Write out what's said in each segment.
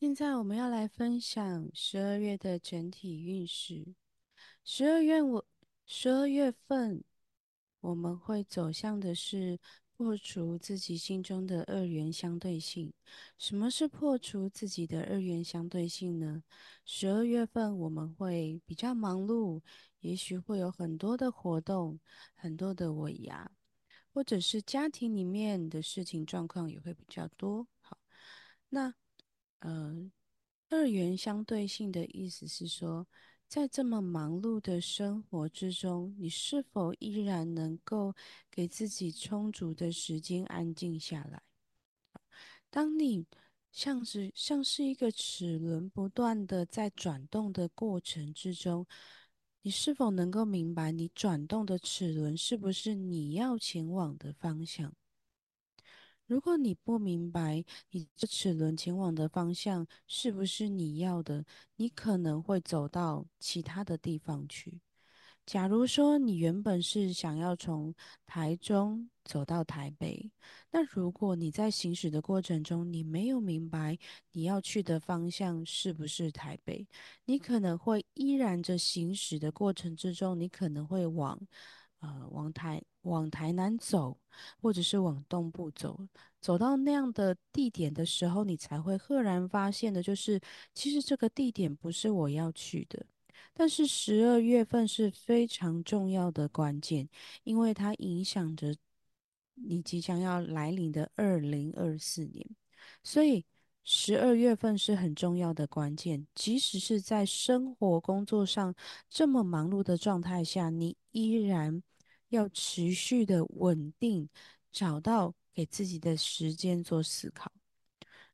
现在我们要来分享十二月的整体运势。十二月我十二月份我们会走向的是破除自己心中的二元相对性。什么是破除自己的二元相对性呢？十二月份我们会比较忙碌，也许会有很多的活动，很多的尾牙，或者是家庭里面的事情状况也会比较多。好，那。呃，二元相对性的意思是说，在这么忙碌的生活之中，你是否依然能够给自己充足的时间安静下来？当你像是像是一个齿轮不断的在转动的过程之中，你是否能够明白，你转动的齿轮是不是你要前往的方向？如果你不明白你这齿轮前往的方向是不是你要的，你可能会走到其他的地方去。假如说你原本是想要从台中走到台北，那如果你在行驶的过程中，你没有明白你要去的方向是不是台北，你可能会依然着行驶的过程之中，你可能会往。呃，往台往台南走，或者是往东部走，走到那样的地点的时候，你才会赫然发现的，就是其实这个地点不是我要去的。但是十二月份是非常重要的关键，因为它影响着你即将要来临的二零二四年，所以十二月份是很重要的关键。即使是在生活工作上这么忙碌的状态下，你依然。要持续的稳定，找到给自己的时间做思考。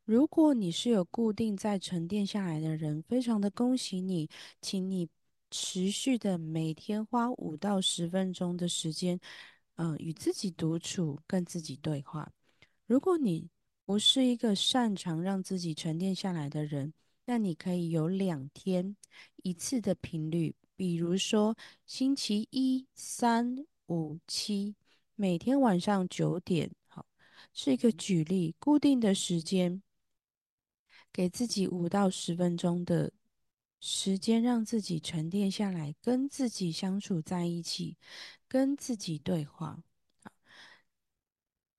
如果你是有固定在沉淀下来的人，非常的恭喜你，请你持续的每天花五到十分钟的时间，嗯，与自己独处，跟自己对话。如果你不是一个擅长让自己沉淀下来的人，那你可以有两天一次的频率，比如说星期一、三。五七，每天晚上九点，好，是一个举例，固定的时间，给自己五到十分钟的时间，让自己沉淀下来，跟自己相处在一起，跟自己对话。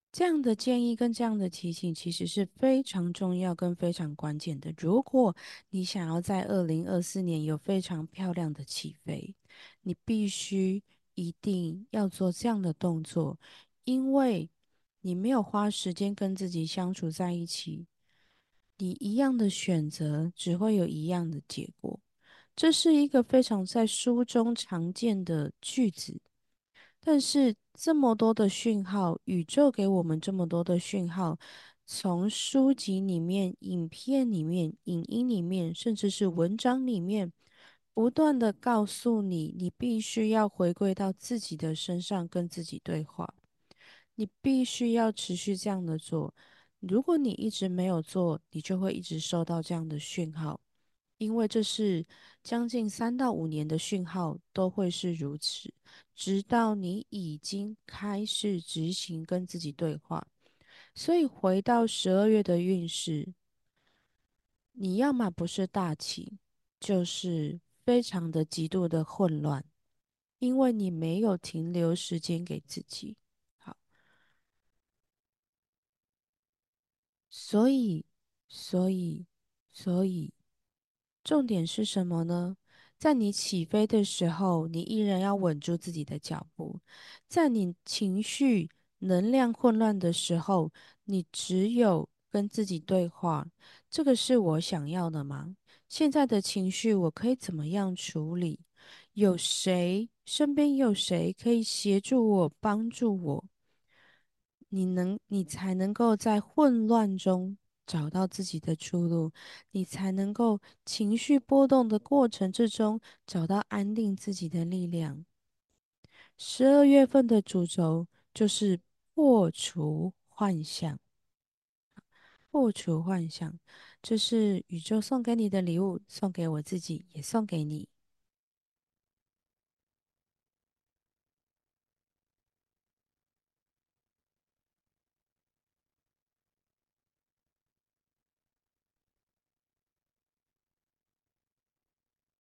这样的建议跟这样的提醒，其实是非常重要跟非常关键的。如果你想要在二零二四年有非常漂亮的起飞，你必须。一定要做这样的动作，因为你没有花时间跟自己相处在一起，你一样的选择只会有一样的结果。这是一个非常在书中常见的句子，但是这么多的讯号，宇宙给我们这么多的讯号，从书籍里面、影片里面、影音里面，甚至是文章里面。不断的告诉你，你必须要回归到自己的身上，跟自己对话。你必须要持续这样的做。如果你一直没有做，你就会一直收到这样的讯号，因为这是将近三到五年的讯号都会是如此，直到你已经开始执行跟自己对话。所以回到十二月的运势，你要么不是大起，就是。非常的极度的混乱，因为你没有停留时间给自己。好，所以，所以，所以，重点是什么呢？在你起飞的时候，你依然要稳住自己的脚步；在你情绪能量混乱的时候，你只有跟自己对话：这个是我想要的吗？现在的情绪我可以怎么样处理？有谁身边有谁可以协助我、帮助我？你能，你才能够在混乱中找到自己的出路，你才能够情绪波动的过程之中找到安定自己的力量。十二月份的主轴就是破除幻想。破除幻想，这是宇宙送给你的礼物，送给我自己，也送给你。